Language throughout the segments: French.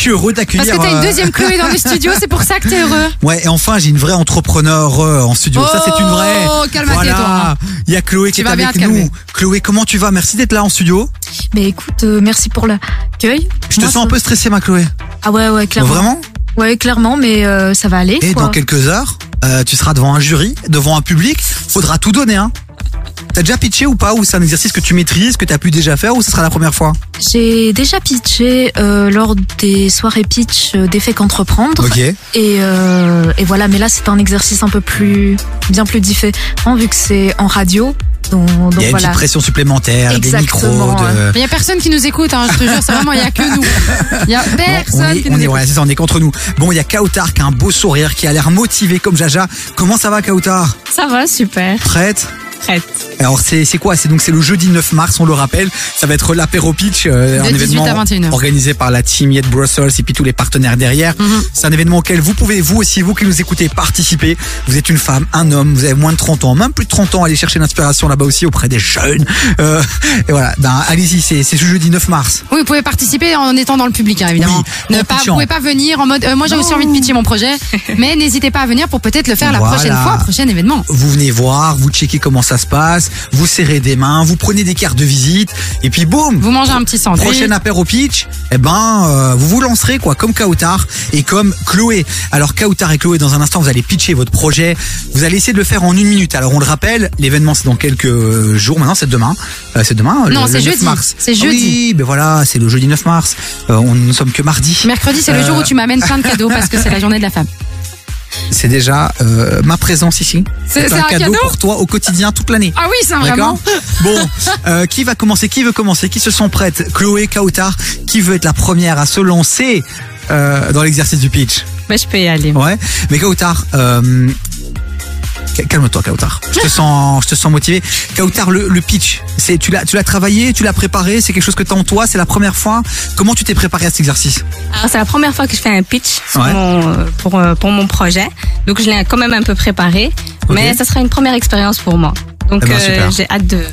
je suis heureux d'accueillir. Parce que t'as une euh, deuxième Chloé dans le studio, c'est pour ça que t'es heureux. Ouais, et enfin, j'ai une vraie entrepreneur euh, en studio. ça, c'est une vraie. Oh, calme-toi, Voilà. toi. Il y a Chloé qui Tu est avec nous. calmer. Chloé, comment tu vas? Merci d'être là en studio. Mais écoute, euh, merci pour l'accueil. Je te Moi, sens un peu stressée, ma Chloé. Ah ouais, ouais, clairement. Vraiment? Ouais, clairement, mais euh, ça va aller. Et quoi. dans quelques heures, euh, tu seras devant un jury, devant un public. Faudra tout donner, hein. T'as déjà pitché ou pas Ou c'est un exercice que tu maîtrises, que t'as pu déjà faire Ou ce sera la première fois J'ai déjà pitché euh, lors des soirées pitch euh, d'effets qu'entreprendre. Ok. Et, euh, et voilà, mais là c'est un exercice un peu plus, bien plus différent vu que c'est en radio. Donc, donc Il y a une voilà. petite pression supplémentaire, des Exactement, micros. De... Mais il y a personne qui nous écoute, hein, je te jure, c'est vraiment, il y a que nous. Il y a Bon, on personne est, qui on nous est, écoute. ouais, c'est ça, on est contre nous. Bon, il y a Kautar qui a un beau sourire, qui a l'air motivé comme Jaja. Comment ça va, Kautar? Ça va, super. Prête? Prête. Alors c'est c'est quoi? C'est donc c'est le jeudi 9 mars, on le rappelle. Ça va être l'apéro pitch, euh, un 18 événement à 21 heures. organisé par la team Yet Brussels et puis tous les partenaires derrière. Mhm. C'est un événement auquel vous pouvez vous aussi vous qui nous écoutez participer. Vous êtes une femme, un homme, vous avez moins de 30 ans, même plus de 30 ans, allez chercher l'inspiration là-bas aussi auprès des jeunes. Euh, et voilà, ben allez-y, c'est ce jeudi 9 mars. Oui, vous pouvez participer en étant dans le public, hein, évidemment. Oui, ne pas, vous pouvez pas venir en mode, euh, moi j'ai aussi envie de pitcher mon projet, mais n'hésitez pas à venir pour peut-être le faire la prochaine fois, prochain événement. Vous venez voir, vous checkez comment ça se passe, vous serrez des mains, vous prenez des cartes de visite et puis boum, Vous mangez un petit sandwich. Prochain apéro pitch, eh ben, euh, vous vous lancerez quoi, comme Kautar et comme Chloé. Alors Kautar et Chloé, dans un instant, vous allez pitcher votre projet. Vous allez essayer de le faire en une minute. Alors on le rappelle, l'événement c'est dans quelques euh, jours. Maintenant, c'est demain. Euh, c'est demain. Non, le, c'est le 9 jeudi. mars. C'est Ah jeudi. oui, ben voilà, c'est le jeudi 9 mars. Euh, on ne sommes que mardi. Mercredi, c'est le Euh, jour où tu m'amènes plein de cadeaux parce que c'est la journée de la femme. C'est déjà euh, ma présence ici. C'est- un, un cadeau, cadeau pour toi au quotidien toute l'année. Ah oui, c'est D'accord vraiment. Bon, euh, qui va commencer Qui veut commencer Qui se sent prête? Chloé, Kautar, qui veut être la première à se lancer euh, dans l'exercice du pitch? Mais je peux y aller. Ouais, mais Kautar, euh, calme-toi Kautar. Je te sens, je te sens motivé. Kautar, le, le pitch, c'est tu l'as, tu l'as travaillé, tu l'as préparé, c'est quelque chose que t'as en toi, c'est la première fois. Comment tu t'es préparé à cet exercice? Alors, c'est la première fois que je fais un pitch sur Ouais. mon, pour, euh, pour mon projet. Donc, je l'ai quand même un peu préparé. Mais ça sera une première expérience pour moi. Donc, Eh ben, euh, j'ai hâte de,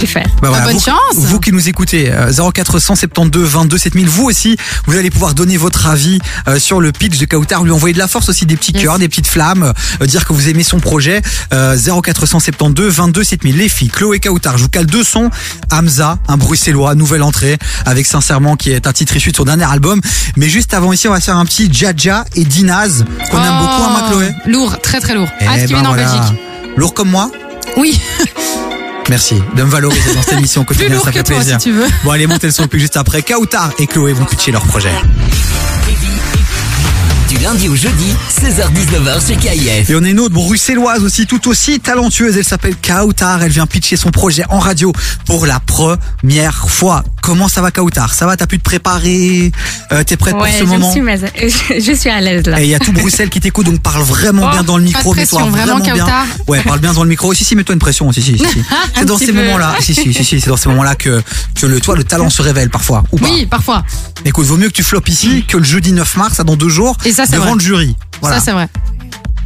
le faire. Bah bonne vous, chance. Vous qui nous écoutez, euh, 0472 22 7000, vous aussi, vous allez pouvoir donner votre avis euh, sur le pitch de Kautar, lui envoyer de la force aussi, des petits Yes. cœurs, des petites flammes, euh, dire que vous aimez son projet. Euh, 0472 22 7000. Les filles, Chloé Kautar, je vous cale deux sons. Hamza, un bruxellois, nouvelle entrée, avec Sincèrement, qui est un titre issu de son dernier album. Mais juste avant ici, on va faire un petit Jaja et Dinaz, qu'on aime beaucoup, hein, ma Chloé Oh, Lourd, très très lourd. Eh Hâte qu'il ben vienne en voilà. Belgique. Lourd comme moi Oui, Merci de me valoriser dans cette émission quotidienne, ça fait plaisir. si tu veux. Bon, allez, montez le son plus juste après. Kautar et Chloé vont pitcher leur projet. Du lundi au jeudi, 16h-19h sur KIF. Et on a une autre bruxelloise aussi, tout aussi talentueuse. Elle s'appelle Kautar. Elle vient pitcher son projet en radio pour la première fois. Comment ça va, Kautar? Ça va? T'as pu te préparer? Euh, T'es prête Ouais, pour ce je, me moment? suis, mais- je suis à l'aise là. Et il y a tout Bruxelles qui t'écoute, donc parle vraiment Oh, bien dans le pas micro. de mets-toi pression, vraiment, bien. Kautar. Ouais, parle bien dans le micro. Si, si, mets-toi une pression. Si, si, si. si. C'est dans ces moments-là. Si, si, si, si, c'est dans ces moments-là que, que le, toi, le talent se révèle parfois. Ou pas. Oui, parfois. Écoute, vaut mieux que tu floppes ici que le jeudi 9 mars, à dans deux jours, Et ça, c'est devant vrai. le jury. Voilà. Ça, c'est vrai.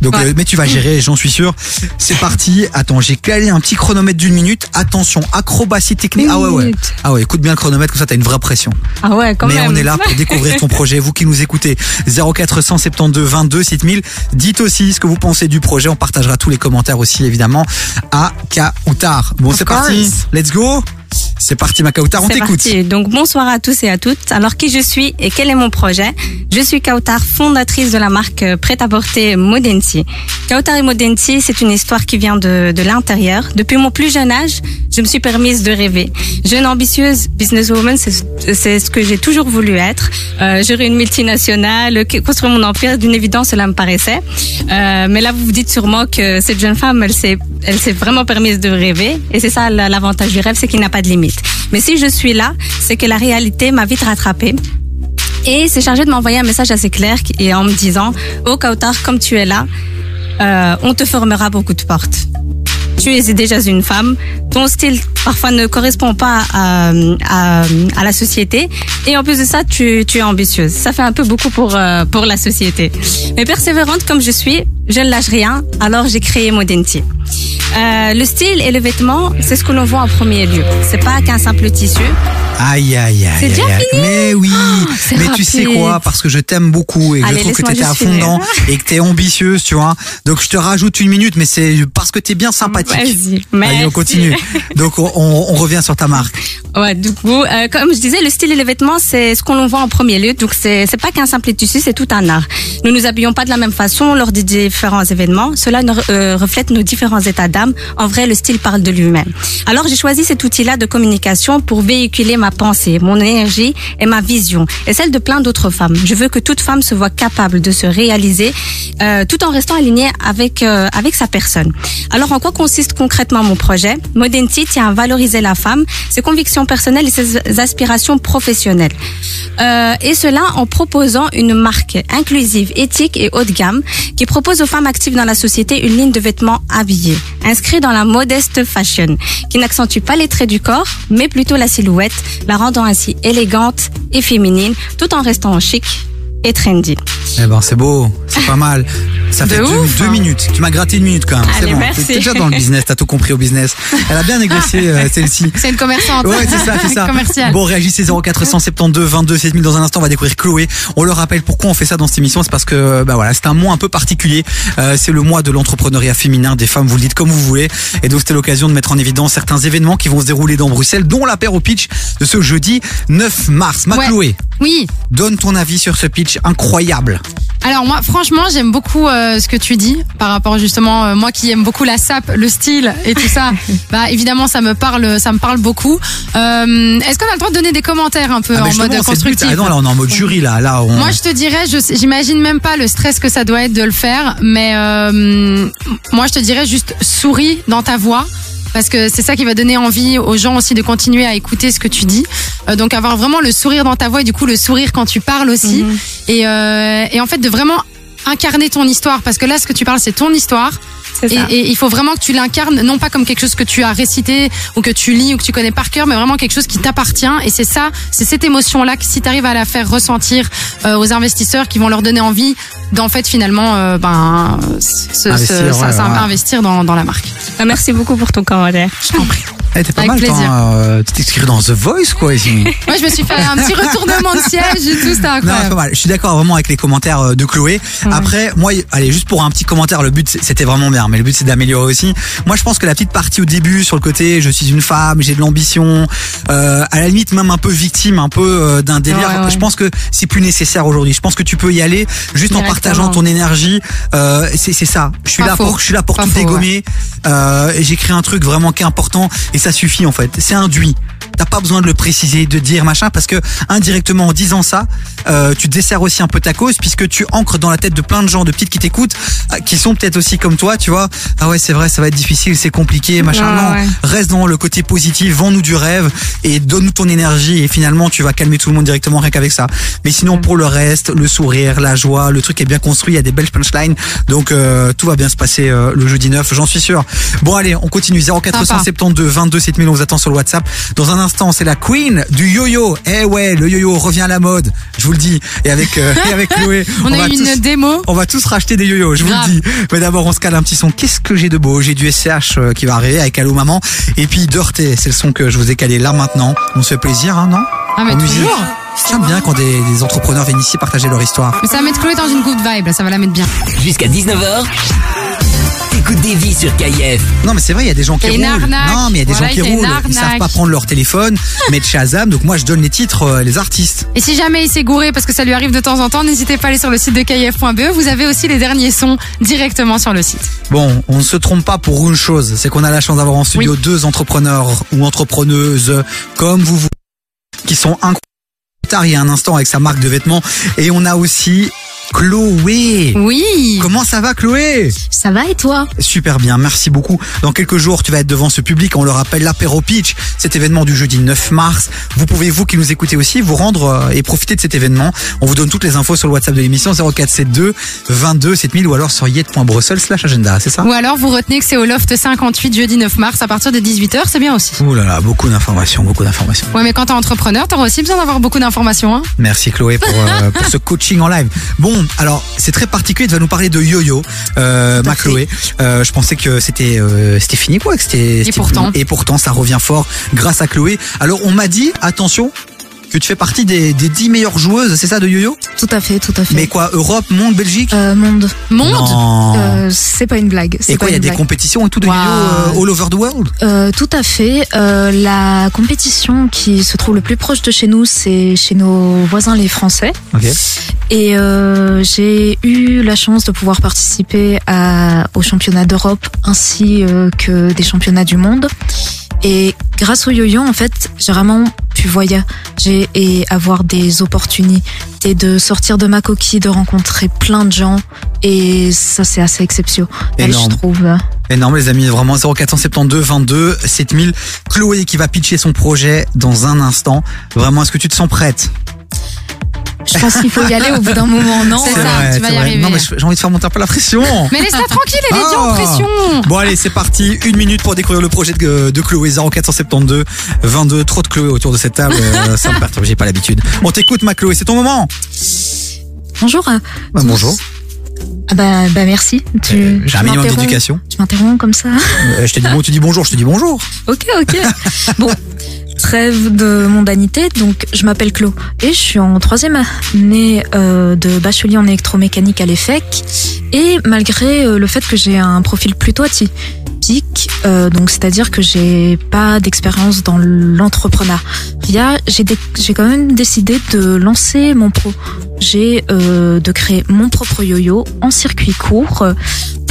Donc, Ouais. euh, mais tu vas gérer, j'en suis sûr. C'est parti. Attends, j'ai calé un petit chronomètre d'une minute. Attention, acrobatie technique. Ah ouais, ouais. minute. Ah ouais, écoute bien le chronomètre, comme ça t'as une vraie pression. Ah ouais, quand mais même. on est là pour découvrir ton projet. Vous qui nous écoutez, 0472 22 7000. Dites aussi ce que vous pensez du projet. On partagera tous les commentaires aussi, évidemment, à Kautar. Bon, Of c'est parti. course. Let's go. C'est parti, ma Kautar. On t'écoute. Donc bonsoir à tous et à toutes. Alors qui je suis et quel est mon projet? Je suis Kautar, fondatrice de la marque euh, prêt-à-porter Modenti. Kautar et Modenti, c'est une histoire qui vient de, de l'intérieur. Depuis mon plus jeune âge, je me suis permise de rêver. Jeune ambitieuse, businesswoman, c'est c'est ce que j'ai toujours voulu être. Euh, Gérer une multinationale, construire mon empire, d'une évidence, cela me paraissait. Euh, mais là, vous vous dites sûrement que cette jeune femme, elle s'est, elle s'est vraiment permise de rêver. Et c'est ça la- l'avantage du rêve, c'est qu'il n'a pas de limite. Mais si je suis là, c'est que la réalité m'a vite rattrapée. Et c'est chargé de m'envoyer un message assez clair et en me disant, oh Kautar, comme tu es là, euh, on te fermera beaucoup de portes. Tu es déjà une femme, ton style parfois ne correspond pas à, à, à la société. Et en plus de ça, tu, tu es ambitieuse. Ça fait un peu beaucoup pour, euh, pour la société. Mais persévérante comme je suis, je ne lâche rien. Alors j'ai créé Modenti. Euh, le style et le vêtement, c'est ce que l'on voit en premier lieu. C'est pas qu'un simple tissu. Aïe, aïe, aïe. C'est déjà aïe. fini Mais oui. c'est mais tu sais quoi Parce que je t'aime beaucoup et que Allez, je trouve que t'étais à fond dedans et que t'es ambitieuse, tu vois. Donc je te rajoute une minute, mais c'est parce que t'es bien sympathique. Vas-y. Allez, on continue. Donc on, revient sur ta marque. Ouais, du coup, euh, comme je disais, le style et les vêtements, c'est ce qu'on voit en premier lieu. Donc, c'est pas qu'un simple tissu, c'est tout un art. Nous nous habillons pas de la même façon lors des différents événements. Cela euh, reflète nos différents états d'âme. En vrai, le style parle de lui-même. Alors, j'ai choisi cet outil-là de communication pour véhiculer ma pensée, mon énergie et ma vision, et celle de plein d'autres femmes. Je veux que toute femme se voit capable de se réaliser, euh, tout en restant alignée avec euh, avec sa personne. Alors, en quoi consiste concrètement mon projet? Modenti tient à valoriser la femme, ses convictions personnelles et ses aspirations professionnelles. Euh, et cela en proposant une marque inclusive, éthique et haut de gamme qui propose aux femmes actives dans la société une ligne de vêtements habillés, inscrit dans la modeste fashion, qui n'accentue pas les traits du corps, mais plutôt la silhouette, la rendant ainsi élégante et féminine, tout en restant chic et trendy. Eh ben c'est beau, c'est pas mal. Ça De fait deux, ouf, deux hein. minutes. Tu m'as gratté une minute quand même. C'est bon. T'es déjà dans le business. T'as tout compris au business. Elle a bien négocié euh, celle-ci. C'est une commerçante. Ouais, c'est ça, c'est ça. Commerciale. Bon, réagissez 0472 22 7000 dans un instant. On va découvrir Chloé. On le rappelle pourquoi on fait ça dans cette émission. C'est parce que, bah voilà, c'est un mois un peu particulier. Euh, c'est le mois de l'entrepreneuriat féminin des femmes. Vous le dites comme vous voulez. Et donc, c'était l'occasion de mettre en évidence certains événements qui vont se dérouler dans Bruxelles, dont l'apéro pitch de ce jeudi 9 mars. Ma Ouais. Chloé, Oui. donne ton avis sur ce pitch incroyable. Alors moi, franchement, j'aime beaucoup euh, ce que tu dis par rapport justement euh, moi qui aime beaucoup la sape, le style et tout ça. bah évidemment, ça me parle, ça me parle beaucoup. Euh, Est-ce qu'on a le droit de donner des commentaires un peu Ah, en mode constructif Ah non, là, on est en mode jury, là. Là, on... Moi, je te dirais, j'imagine même pas le stress que ça doit être de le faire, mais euh, moi, je te dirais juste souris dans ta voix. Parce que c'est ça qui va donner envie aux gens aussi de continuer à écouter ce que tu dis. Euh, donc avoir vraiment le sourire dans ta voix et du coup le sourire quand tu parles aussi. et, euh, et en fait de vraiment incarner ton histoire. Parce que là ce que tu parles c'est ton histoire. C'est Et, ça. et il faut vraiment que tu l'incarnes, non pas comme quelque chose que tu as récité ou que tu lis ou que tu connais par cœur, mais vraiment quelque chose qui t'appartient. Et c'est ça, c'est cette émotion-là que si tu arrives à la faire ressentir euh, aux investisseurs, qui vont leur donner envie d'en fait finalement, euh, ben, se, se- Investir, ça- ouais, ça- ouais. investir dans, dans la marque. Ah, Merci beaucoup pour ton commentaire. Eh, t'es pas Avec mal, plaisir. hein, euh, Tu t'excris dans The Voice, quoi, ici. Moi, je me suis fait un petit retournement de siège et tout, c'était Non, c'est pas mal. Je suis d'accord vraiment avec les commentaires euh, de Chloé. Après, moi, y- allez, juste pour un petit commentaire, le but c'est- c'était vraiment bien, mais le but c'est d'améliorer aussi. Moi, je pense que la petite partie au début sur le côté, je suis une femme, j'ai de l'ambition, euh, à la limite même un peu victime, un peu euh, d'un délire. Ouais, ouais. Je pense que c'est plus nécessaire aujourd'hui. Je pense que tu peux y aller juste en Directement. partageant ton énergie. Euh, c'est c'est ça. Je suis Pas là faux. pour, je suis là pour Pas tout faux, dégommer. Euh, et j'écris un truc vraiment qui est important et ça suffit en fait. C'est induit. T'as pas besoin de le préciser, de dire machin, parce que indirectement en disant ça, euh, tu desserres aussi un peu ta cause, puisque tu ancres dans la tête de plein de gens, de petites qui t'écoutent, euh, qui sont peut-être aussi comme toi, tu vois. Ah ouais, c'est vrai, ça va être difficile, c'est compliqué, machin. Ouais, non, ouais. reste dans le côté positif, vends-nous du rêve et donne-nous ton énergie et finalement tu vas calmer tout le monde directement rien qu'avec ça. Mais sinon pour le reste, le sourire, la joie, le truc est bien construit, il y a des belles punchlines, donc euh, tout va bien se passer euh, le jeudi 9, j'en suis sûr. Bon allez, on continue 0472 22 7000, on vous attend sur le WhatsApp. Dans un instant, c'est la queen du yo-yo. Eh ouais, le yo-yo revient à la mode, je vous le dis. Et avec euh, et avec Chloé, On, va a eu tous- une démo. on va tous racheter des yo-yo, je vous le dis. Mais d'abord, on se cale un petit son. Qu'est-ce que j'ai de beau? J'ai du SCH euh, qui va arriver avec Allo Maman. Et puis Dirty, c'est le son que je vous ai calé là maintenant. On se fait plaisir, hein, non? Ah, mais En musique. toujours. J'aime bien quand des, des entrepreneurs viennent ici partager leur histoire. Mais ça va mettre Chloé dans une good vibe, là, ça va la mettre bien. Jusqu'à 19h, vies sur KIF. Non, mais c'est vrai, il y a des gens qui roulent. arnaque. Non, mais il y a des Voilà, gens qui roulent. Ils savent pas prendre leur téléphone, mettre Shazam. Donc moi, je donne les titres, euh, les artistes. Et si jamais il s'est gouré, parce que ça lui arrive de temps en temps, n'hésitez pas à aller sur le site de kf.be. Vous avez aussi les derniers sons directement sur le site. Bon, on ne se trompe pas pour une chose, c'est qu'on a la chance d'avoir en studio deux entrepreneurs ou entrepreneuses comme vous, vous qui sont incroyables. Il y a un instant avec sa marque de vêtements et on a aussi Chloé. Oui. Comment ça va Chloé? Ça va et toi? Super bien, merci beaucoup. Dans quelques jours, tu vas être devant ce public, on le rappelle, l'apéro pitch, cet événement du jeudi 9 mars. Vous pouvez, vous qui nous écoutez aussi, vous rendre euh, et profiter de cet événement. On vous donne toutes les infos sur le WhatsApp de l'émission 0472 22 7000 ou alors sur yet.brussels slash agenda, c'est ça? Ou alors vous retenez que c'est au Loft 58 jeudi 9 mars à partir de 18h, c'est bien aussi. Ouh là là, beaucoup d'informations, beaucoup d'informations. Ouais, mais quand t'es entrepreneur, t'auras aussi besoin d'avoir beaucoup d'informations. Hein. Merci Chloé pour, euh, pour ce coaching en live. Bon, alors c'est très particulier, tu vas nous parler de yo-yo, euh, Tout à ma Chloé. Euh, je pensais que c'était euh, c'était fini quoi, que c'était c'était pourtant. et pourtant ça revient fort grâce à Chloé. Alors on m'a dit attention que tu fais partie des, des 10 meilleures joueuses, c'est ça de yo-yo? Tout à fait, tout à fait. Mais quoi, Europe, monde, Belgique? Euh, monde, Monde? Euh, c'est pas une blague. et quoi, il y a des blague. compétitions et tout de Wow. yo-yo euh, all over the world? Euh, tout à fait. Euh, la compétition qui se trouve le plus proche de chez nous, c'est chez nos voisins les Français. Ok. Et euh, j'ai eu la chance de pouvoir participer à, aux championnats d'Europe ainsi que des championnats du monde. Et grâce au yo-yo, en fait, j'ai vraiment pu voyager et avoir des opportunités de sortir de ma coquille, de rencontrer plein de gens. Et ça, c'est assez exceptionnel, je trouve. Énorme les amis, vraiment 0472 22 7000. Chloé qui va pitcher son projet dans un instant. Vraiment, est-ce que tu te sens prête? Je pense qu'il faut y aller au bout d'un moment, non C'est ça, vrai, tu vas y vrai. arriver. Non mais j'ai envie de faire monter un peu la pression. Mais laisse-la tranquille, elle est déjà en Ah. pression. Bon allez, c'est parti. Une minute pour découvrir le projet de, de Chloé 0472 22. Trop de Chloé autour de cette table, euh, ça me perturbe, j'ai pas l'habitude. On t'écoute ma Chloé, c'est ton moment. Bonjour. à Bah, tous. bonjour. Ah bah, bah merci. Tu, Euh, j'ai tu un minimum m'interromps- d'éducation. Tu m'interromps comme ça Euh, je te dis bon, tu dis bonjour, je te dis bonjour. Ok, ok. bon, trêve de mondanité. Donc, je m'appelle Chlo et je suis en troisième année euh, de bachelier en électromécanique à l'EFEC. Et malgré euh, le fait que j'ai un profil plutôt atypique, euh, donc c'est-à-dire que j'ai pas d'expérience dans l'entrepreneuriat, j'ai j'ai quand même décidé de lancer mon projet euh, de créer mon propre yo-yo en circuit court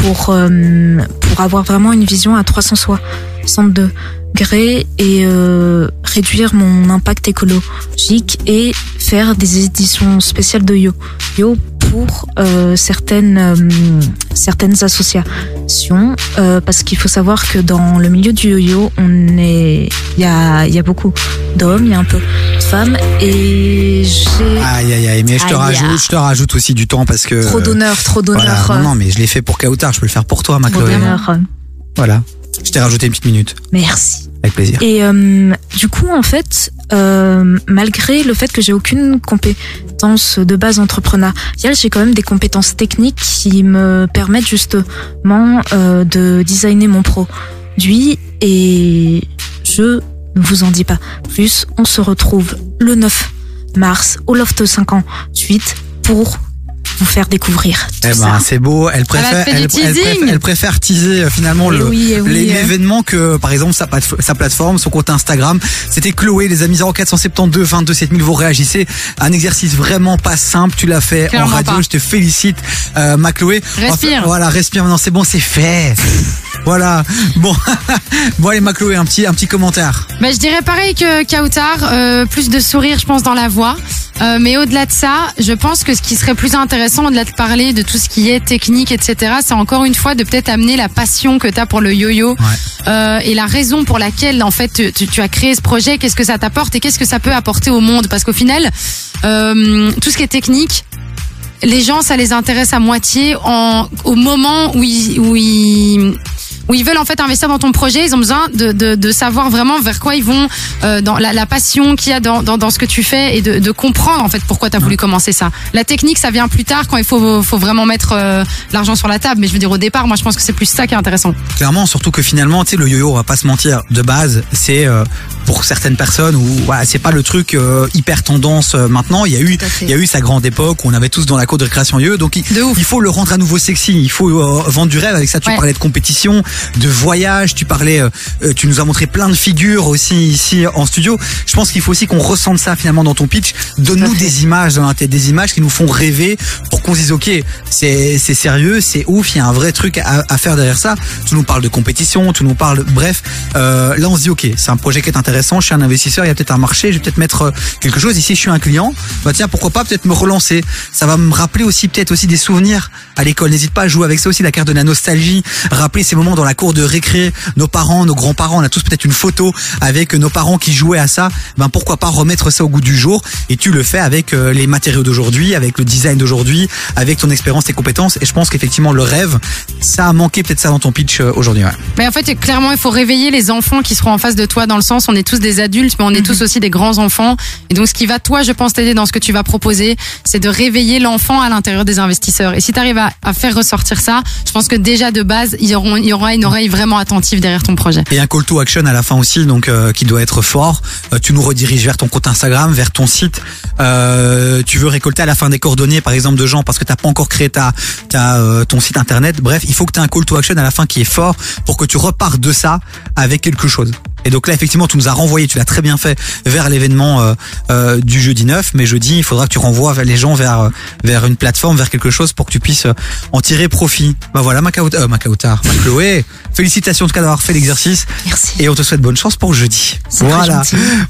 pour euh, pour avoir vraiment une vision à 362 degrés et euh, réduire mon impact écologique et faire des éditions spéciales de yo-yo pour euh, certaines euh, certaines associations euh, parce qu'il faut savoir que dans le milieu du yo-yo on est il y a y a beaucoup d'hommes il y a un peu de femmes et j'ai Aïe aïe aïe, mais je te Aïe, rajoute, je te rajoute aussi du temps parce que. trop d'honneur trop Voilà, d'honneur non, non, mais je l'ai fait pour Kautar, je peux le faire pour toi, ma trop Chloé. d'honneur Voilà. Je t'ai rajouté une petite minute, merci avec plaisir. Et euh, du coup, en fait, euh, malgré le fait que j'ai aucune compétence de base entrepreneuriale, j'ai quand même des compétences techniques qui me permettent justement euh, de designer mon produit. Et je ne vous en dis pas plus. On se retrouve le 9 mars au Loft 58 pour vous faire découvrir tout Eh ben, ça. c'est beau. Elle préfère, elle teasing. préfère, elle préfère teaser euh, finalement Eh le, oui, eh oui, eh. l'événement que, par exemple, sa, plate- sa plateforme, son compte Instagram. C'était Chloé, les amis 0472 22 7000. Vous réagissez. Un exercice vraiment pas simple. Tu l'as fait Clairement en radio. pas. Je te félicite, euh, ma Chloé. Respire. Enfin, voilà, respire. Maintenant, c'est bon, c'est fait. voilà. Bon, bon allez, ma Chloé, un petit, un petit commentaire. Bah, je dirais pareil que Kautar, euh, plus de sourire, je pense, dans la voix. Euh, mais au-delà de ça, je pense que ce qui serait plus intéressant, au-delà de parler de tout ce qui est technique, etc., c'est encore une fois de peut-être amener la passion que tu as pour le yo-yo euh, et la raison pour laquelle, en fait, tu, tu as créé ce projet, qu'est-ce que ça t'apporte et qu'est-ce que ça peut apporter au monde? Parce qu'au final, euh, tout ce qui est technique, les gens, ça les intéresse à moitié en, au moment où ils, où ils, où ils veulent en fait investir dans ton projet. Ils ont besoin de, de, de savoir vraiment vers quoi ils vont, euh, dans la, la passion qu'il y a dans, dans, dans ce que tu fais et de, de comprendre en fait pourquoi tu as voulu commencer ça. La technique, ça vient plus tard quand il faut, faut vraiment mettre euh, l'argent sur la table. Mais je veux dire, au départ, moi, je pense que c'est plus ça qui est intéressant. Clairement, surtout que finalement, tu sais, le yo-yo, on va pas se mentir, de base, c'est euh, pour certaines personnes où voilà, c'est pas le truc euh, hyper tendance euh, maintenant. Il y a eu, il y a eu sa grande époque où on avait tous dans la cour de récréation yo donc il, faut le rendre à nouveau sexy. Il faut euh, vendre du rêve. Avec ça, tu Ouais. parlais de compétition, de voyage, tu parlais, euh, euh, tu nous as montré plein de figures aussi ici en studio. Je pense qu'il faut aussi qu'on ressente ça finalement dans ton pitch. Donne-nous des images dans la tête, des images qui nous font rêver. Pourquoi qu'on se dise ok, c'est c'est sérieux, c'est ouf, il y a un vrai truc à, à faire derrière ça. Tu nous parles de compétition, tu nous parles, bref, euh, là on se dit ok, c'est un projet qui est intéressant, je suis un investisseur, il y a peut-être un marché, je vais peut-être mettre euh, quelque chose. Ici je suis un client, bah tiens pourquoi pas peut-être me relancer. Ça va me rappeler aussi peut-être aussi des souvenirs à l'école. N'hésite pas à jouer avec ça aussi la carte de la nostalgie, rappeler ces moments dans la cour de récré, nos parents, nos grands-parents, on a tous peut-être une photo avec nos parents qui jouaient à ça. Ben pourquoi pas remettre ça au goût du jour? Et tu le fais avec euh, les matériaux d'aujourd'hui, avec le design d'aujourd'hui, avec ton expérience, tes compétences. Et je pense qu'effectivement le rêve, ça a manqué peut-être ça dans ton pitch euh, aujourd'hui. Ouais. Mais en fait, clairement, il faut réveiller les enfants qui seront en face de toi dans le sens, on est tous des adultes, mais on est tous aussi des grands enfants. Et donc, ce qui va, toi, je pense, t'aider dans ce que tu vas proposer, c'est de réveiller l'enfant à l'intérieur des investisseurs. Et si tu arrives à, à faire ressortir ça, je pense que déjà de base, il y, aura, une oreille vraiment attentive derrière ton projet. Et un call to action à la fin aussi, donc euh, qui doit être fort. Euh, tu nous rediriges vers ton compte Instagram, vers ton site. Euh, tu veux récolter à la fin des coordonnées, par exemple, de gens parce que t'as pas encore créé ta, ta euh, ton site internet. Bref, il faut que tu aies un call to action à la fin qui est fort pour que tu repartes de ça avec quelque chose. Et donc là, effectivement, tu nous as renvoyé, tu l'as très bien fait, vers l'événement euh, euh, du jeudi 9. Mais jeudi, il faudra que tu renvoies les gens vers euh, vers une plateforme, vers quelque chose pour que tu puisses euh, en tirer profit. Bah voilà, Macao, euh, Macaotar, Ma Chloé. Félicitations en tout cas d'avoir fait l'exercice. Merci. Et on te souhaite bonne chance pour jeudi. Voilà.